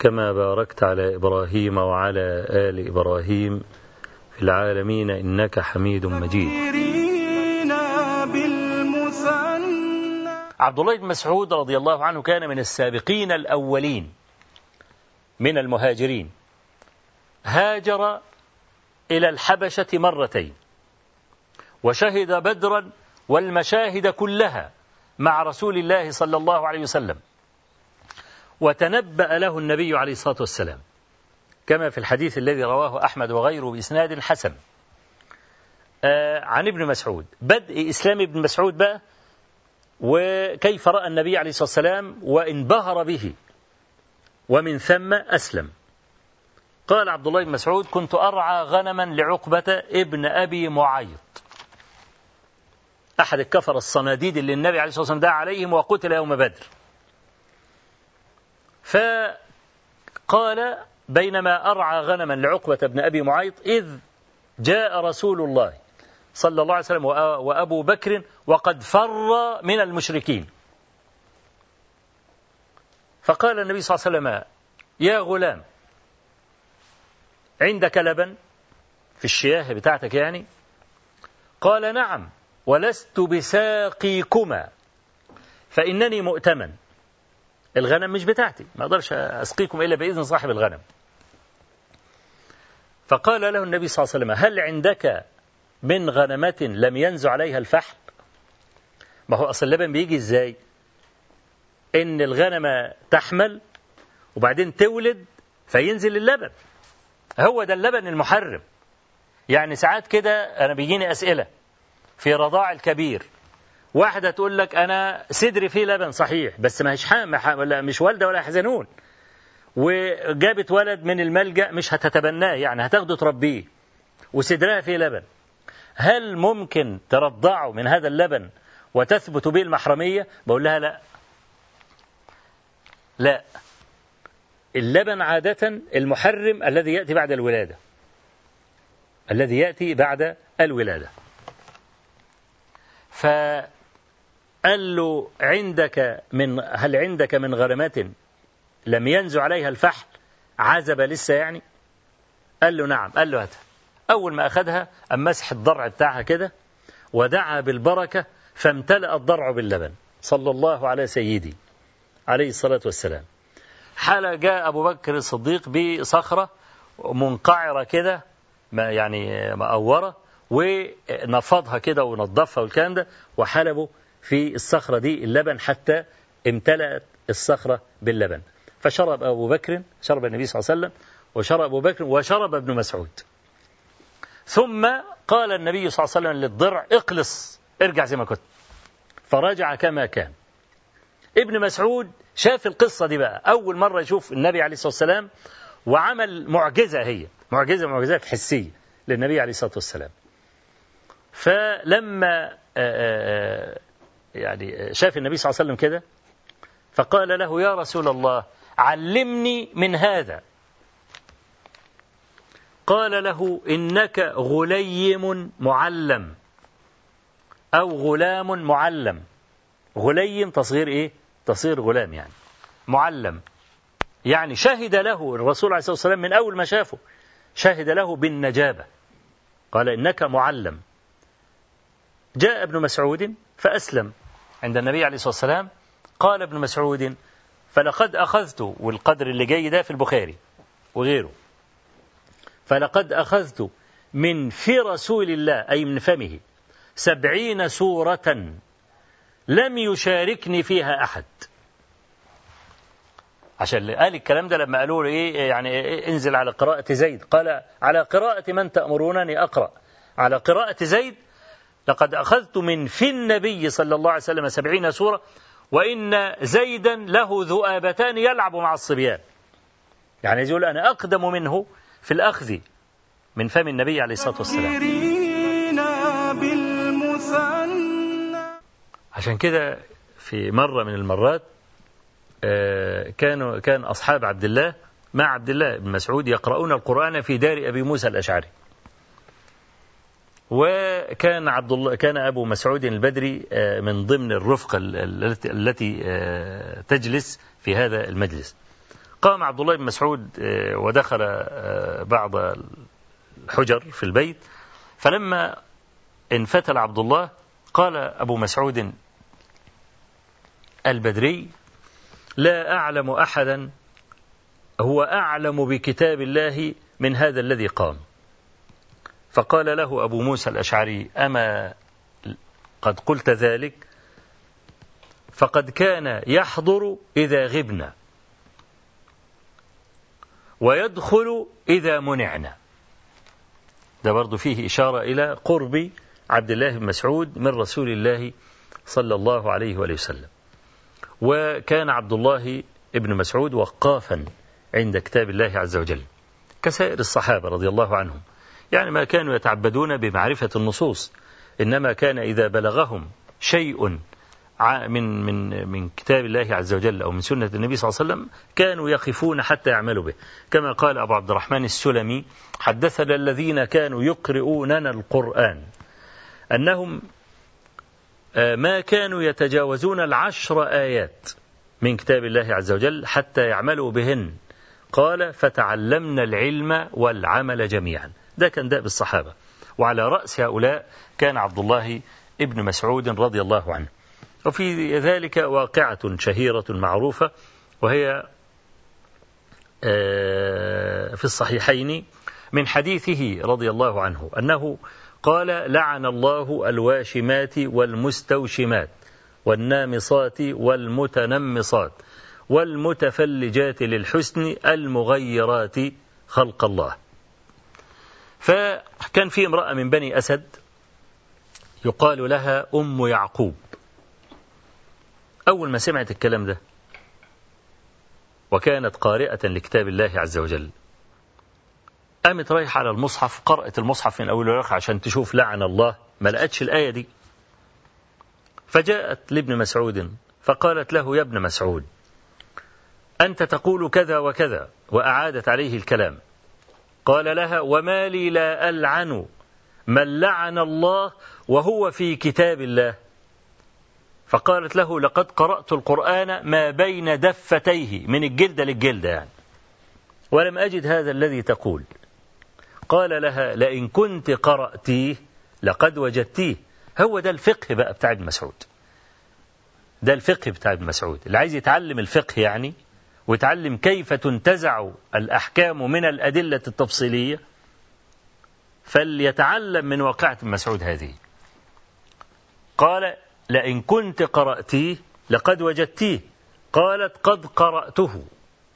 كما باركت على إبراهيم وعلى آل إبراهيم في العالمين إنك حميد مجيد. عبد الله بن مسعود رضي الله عنه كان من السابقين الأولين من المهاجرين. هاجر إلى الحبشة مرتين وشهد بدرا والمشاهد كلها مع رسول الله صلى الله عليه وسلم. وتنبأ له النبي عليه الصلاة والسلام كما في الحديث الذي رواه أحمد وغيره بإسناد حسن. آه عن ابن مسعود بدء إسلام ابن مسعود بقى وكيف رأى النبي عليه الصلاة والسلام وانبهر به ومن ثم أسلم. قال عبد الله بن مسعود كنت أرعى غنما لعقبة ابن أبي معيط. أحد الكفر الصناديد اللي النبي عليه الصلاة والسلام دعا عليهم وقتل يوم بدر. فقال بينما أرعى غنما لعقبة بن أبي معيط إذ جاء رسول الله صلى الله عليه وسلم وأبو بكر وقد فر من المشركين. فقال النبي صلى الله عليه وسلم يا غلام عندك لبن في الشياه بتاعتك يعني؟ قال نعم ولست بساقيكما فإنني مؤتمن. الغنم مش بتاعتي. ما أقدرش أسقيكم إلا بإذن صاحب الغنم. فقال له النبي صلى الله عليه وسلم هل عندك من غنمة لم ينزو عليها الفحل؟ ما هو أصل اللبن بيجي إزاي؟ إن الغنمة تحمل وبعدين تولد فينزل اللبن. هو ده اللبن المحرم. يعني ساعات كده أنا بيجيني أسئلة في رضاع الكبير. واحدة تقول لك أنا صدري فيه لبن صحيح بس هيش ولا مش والدة ولا حزنون. وجابت ولد من الملجأ مش هتتبناه يعني هتاخده تربيه وصدرها فيه لبن. هل ممكن ترضعه من هذا اللبن وتثبت به المحرمية؟ بقول لها لا. لا. اللبن عادة المحرم الذي يأتي بعد الولادة. الذي يأتي بعد الولادة. فقال له عندك من هل عندك من غرمات لم ينزو عليها الفحل؟ عزب لسه يعني؟ قال له نعم. قال له هاتها أول ما أخذها أم مسح الضرع بتاعها كده ودعا بالبركة فامتلأ الضرع باللبن. صلى الله على سيدي. عليه الصلاة والسلام. حال جاء أبو بكر الصديق بصخرة منقعرة كده يعني مقورة ونفضها كده ونظفها والكلام ده وحلبوا في الصخرة دي اللبن حتى امتلأت الصخرة باللبن. فشرب أبو بكر شرب النبي صلى الله عليه وسلم وشرب أبو بكر وشرب ابن مسعود. ثم قال النبي صلى الله عليه وسلم للضرع اقلص ارجع زي ما كنت. فرجع كما كان. ابن مسعود شاف القصة دي بقى. أول مرة يشوف النبي عليه الصلاة والسلام وعمل معجزة هي. معجزة معجزات حسية للنبي عليه الصلاة والسلام. فلما يعني شاف النبي صلى الله عليه وسلم كده؟ فقال له يا رسول الله علمني من هذا. قال له إنك غليم معلم أو غلام معلم. غليم تصغير إيه؟ تصغير غلام يعني معلم. يعني شهد له الرسول عليه الصلاة والسلام من أول ما شافه شهد له بالنجابة. قال إنك معلم. جاء ابن مسعود فأسلم. عند النبي عليه الصلاة والسلام قال ابن مسعود فلقد أخذت والقدر اللي جاي ده في البخاري وغيره. فلقد أخذت من في رسول الله أي من فمه سبعين سورة لم يشاركني فيها أحد. عشان قال الكلام ده لما قالوا له إيه يعني إيه انزل على قراءة زيد قال على قراءة من تأمرونني أقرأ. على قراءة زيد لقد أخذت من في النبي صلى الله عليه وسلم سبعين سورة وإن زيدا له ذؤابتان يلعب مع الصبيان. يعني يقول أنا أقدم منه في الأخذ من فم النبي عليه الصلاة والسلام. عشان كده في مرة من المرات آه، كانوا كان أصحاب عبد الله مع عبد الله بن مسعود يقرؤون القرآن في دار أبي موسى الأشعري. وكان عبد الله كان أبو مسعود البدري آه، من ضمن الرفقة التي آه، تجلس في هذا المجلس. قام عبد الله بن مسعود ودخل بعض الحجر في البيت. فلما انفتل عبد الله قال أبو مسعود البدري لا أعلم أحدا هو أعلم بكتاب الله من هذا الذي قام. فقال له أبو موسى الأشعري أما قد قلت ذلك؟ فقد كان يحضر إذا غبنا ويدخل إذا منعنا. ده برضو فيه إشارة إلى قرب عبد الله بن مسعود من رسول الله صلى الله عليه وآله وسلم. وكان عبد الله ابن مسعود وقافا عند كتاب الله عز وجل كسائر الصحابة رضي الله عنهم. يعني ما كانوا يتعبدون بمعرفة النصوص. إنما كان إذا بلغهم شيء من من من كتاب الله عز وجل أو من سنة النبي صلى الله عليه وسلم كانوا يقفون حتى يعملوا به. كما قال أبو عبد الرحمن السلمي حدثنا الذين كانوا يقرؤوننا القرآن أنهم آه، ما كانوا يتجاوزون العشر آيات من كتاب الله عز وجل حتى يعملوا بهن. قال فتعلمنا العلم والعمل جميعا. ده كان دأب الصحابة وعلى رأس هؤلاء كان عبد الله ابن مسعود رضي الله عنه. وفي ذلك واقعة شهيرة معروفة وهي آه، في الصحيحين من حديثه رضي الله عنه أنه قال لعن الله الواشمات والمستوشمات والنامصات والمتنمصات والمتفلجات للحسن المغيرات خلق الله. فكان في امرأة من بني أسد يقال لها أم يعقوب. أول ما سمعت الكلام ده وكانت قارئة لكتاب الله عز وجل قامت رايحة على المصحف قرأت المصحف من أول ورقة عشان تشوف لعن الله ما لقتش الآية دي. فجاءت لابن مسعود فقالت له يا ابن مسعود أنت تقول كذا وكذا وأعادت عليه الكلام. قال لها وما لي لا ألعن من لعن الله وهو في كتاب الله. فقالت له لقد قرأت القرآن ما بين دفتيه. من الجلدة للجلدة يعني. ولم أجد هذا الذي تقول. قال لها لئن كنت قرأتيه لقد وجدتيه. هو ده الفقه بقى بتاع ابن مسعود. ده الفقه بتاع ابن مسعود. اللي عايز يتعلم الفقه يعني ويتعلم كيف تنتزع الأحكام من الأدلة التفصيلية فليتعلم من واقعة مسعود هذه. قال لئن كنت قرأتيه لقد وجدتيه. قالت قد قرأته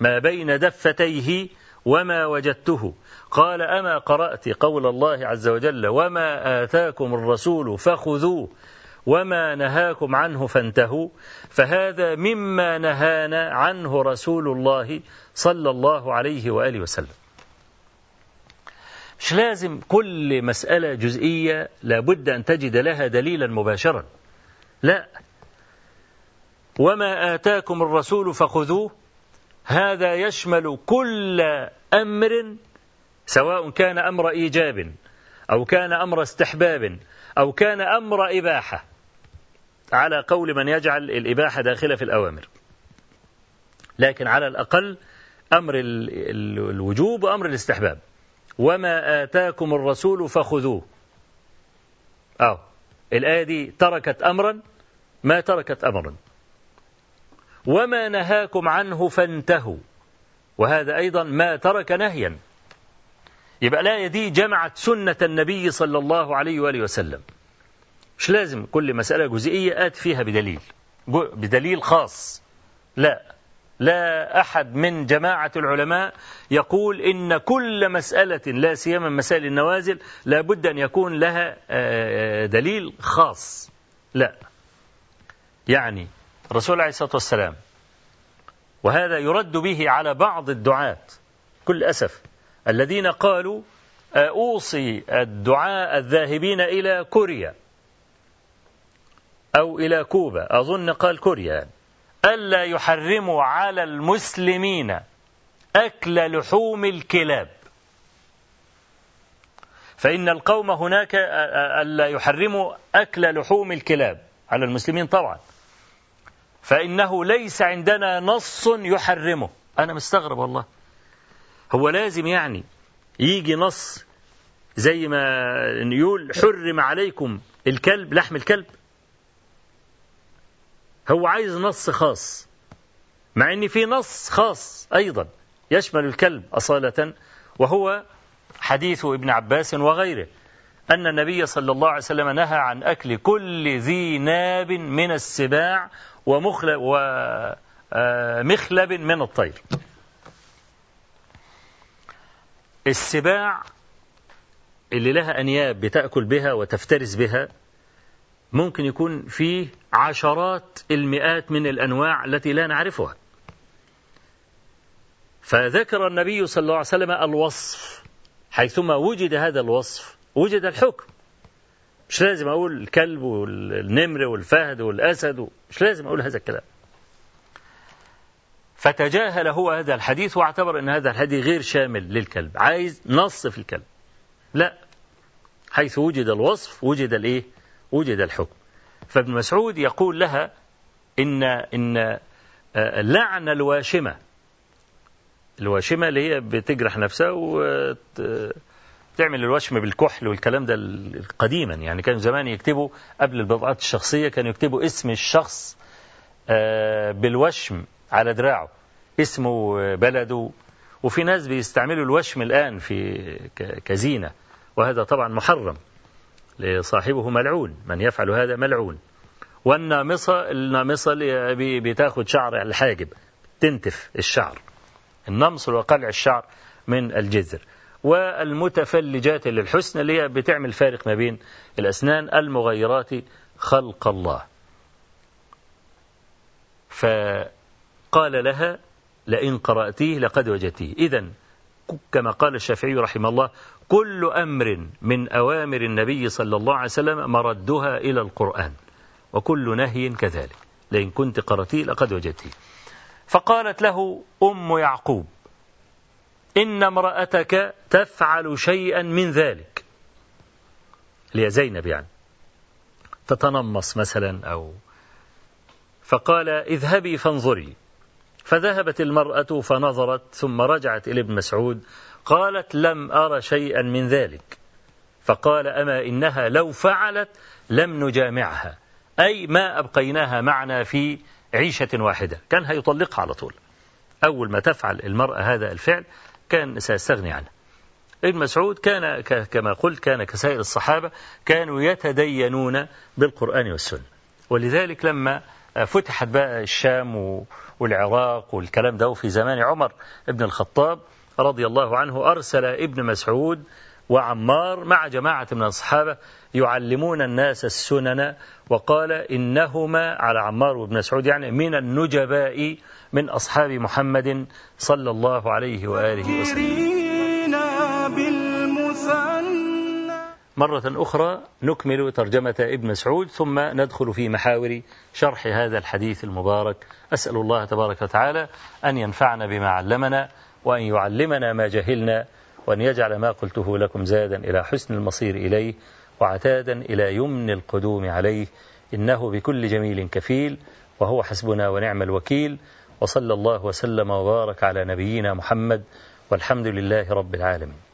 ما بين دفتيه وما وجدته. قال أما قرأت قول الله عز وجل وما آتاكم الرسول فخذوه. وما نهاكم عنه فانتهوا. فهذا مما نهانا عنه رسول الله صلى الله عليه وآله وسلم. مش لازم كل مسألة جزئية لابد أن تجد لها دليلا مباشرا. لا. وما آتاكم الرسول فخذوه. هذا يشمل كل أمر سواء كان أمر إيجاب أو كان أمر استحباب أو كان أمر إباحة. على قول من يجعل الإباحة داخلة في الأوامر. لكن على الأقل أمر الوجوب وأمر الاستحباب. وما آتاكم الرسول فخذوه. أو الآية دي تركت أمرا ما تركت أمرا. وما نهاكم عنه فانتهوا. وهذا أيضا ما ترك نهيا. يبقى الآية دي جمعت سنة النبي صلى الله عليه وآله وسلم. مش لازم كل مسألة جزئية آت فيها بدليل. بدليل خاص. لا. لا أحد من جماعة العلماء يقول إن كل مسألة لا سيما مسائل النوازل لابد أن يكون لها دليل خاص. لا. يعني الرسول عليه الصلاة والسلام وهذا يرد به على بعض الدعاة كل أسف الذين قالوا أوصي الدعاء الذاهبين إلى كوريا. أو إلى كوبا. أظن قال كوريا. ألا يحرموا على المسلمين أكل لحوم الكلاب. فإن القوم هناك ألا يحرموا أكل لحوم الكلاب. على المسلمين طبعا. فإنه ليس عندنا نص يحرمه. أنا مستغرب والله. هو لازم يعني يجي نص زي ما يقول حرم عليكم الكلب لحم الكلب؟ هو عايز نص خاص مع إن في نص خاص أيضا يشمل الكلب أصالة وهو حديث ابن عباس وغيره أن النبي صلى الله عليه وسلم نهى عن أكل كل ذي ناب من السباع ومخلب ومخلب من الطير. السباع اللي لها أنياب بتأكل بها وتفترس بها ممكن يكون فيه عشرات المئات من الأنواع التي لا نعرفها. فذكر النبي صلى الله عليه وسلم الوصف حيثما وجد هذا الوصف وجد الحكم. مش لازم أقول الكلب والنمر والفهد والأسد مش لازم أقول هذا الكلام. فتجاهل هو هذا الحديث واعتبر أن هذا الحديث غير شامل للكلب عايز نص في الكلب. لا حيث وجد الوصف وجد الإيه؟ وجد الحكم. فابن مسعود يقول لها إن إن لعن الواشمة. الواشمة اللي هي بتجرح نفسها وتعمل الوشم بالكحل والكلام ده قديما. يعني كانوا زمان يكتبوا قبل البضاعات الشخصية كانوا يكتبوا اسم الشخص بالوشم على دراعه. اسمه بلده. وفي ناس بيستعملوا الوشم الآن في كزينة. وهذا طبعا محرم. لصاحبه ملعون من يفعل هذا ملعون. والنامصة النامصة اللي بتاخد شعر الحاجب تنتف الشعر. النمص هو قلع الشعر من الجذر. والمتفلجات للحسن اللي هي بتعمل فارق ما بين الأسنان المغيرات خلق الله. فقال لها لئن قرأتيه لقد وجدتيه. إذا كما قال الشافعي رحمه الله كل أمر من أوامر النبي صلى الله عليه وسلم مردها إلى القرآن وكل نهي كذلك لئن كنت قرأتيه لقد وجدتيه فقالت له أم يعقوب إن امرأتك تفعل شيئا من ذلك. لي زينب يعني. تتنمص مثلا أو فقال اذهبي فانظري. فذهبت المرأة فنظرت ثم رجعت إلى ابن مسعود قالت لم أر شيئا من ذلك. فقال أما إنها لو فعلت لم نجامعها. أي ما أبقيناها معنا في عيشة واحدة. كان هيطلقها على طول. أول ما تفعل المرأة هذا الفعل كان سيستغني عنه. ابن مسعود كان كما قلت كان كسائر الصحابة كانوا يتدينون بالقرآن والسنة. ولذلك لما فتحت بقى الشام والعراق والكلام ده في زمان عمر بن الخطاب رضي الله عنه أرسل ابن مسعود وعمار مع جماعة من الصحابة يعلمون الناس السنن وقال إنهما على عمار وابن مسعود يعني من النجباء من أصحاب محمد صلى الله عليه وآله وسلم. مرة أخرى نكمل ترجمة ابن مسعود ثم ندخل في محاور شرح هذا الحديث المبارك. أسأل الله تبارك وتعالى أن ينفعنا بما علمنا وأن يعلمنا ما جهلنا وأن يجعل ما قلته لكم زادا إلى حسن المصير إليه وعتادا إلى يمن القدوم عليه. إنه بكل جميل كفيل وهو حسبنا ونعم الوكيل. وصلى الله وسلم وبارك على نبينا محمد والحمد لله رب العالمين.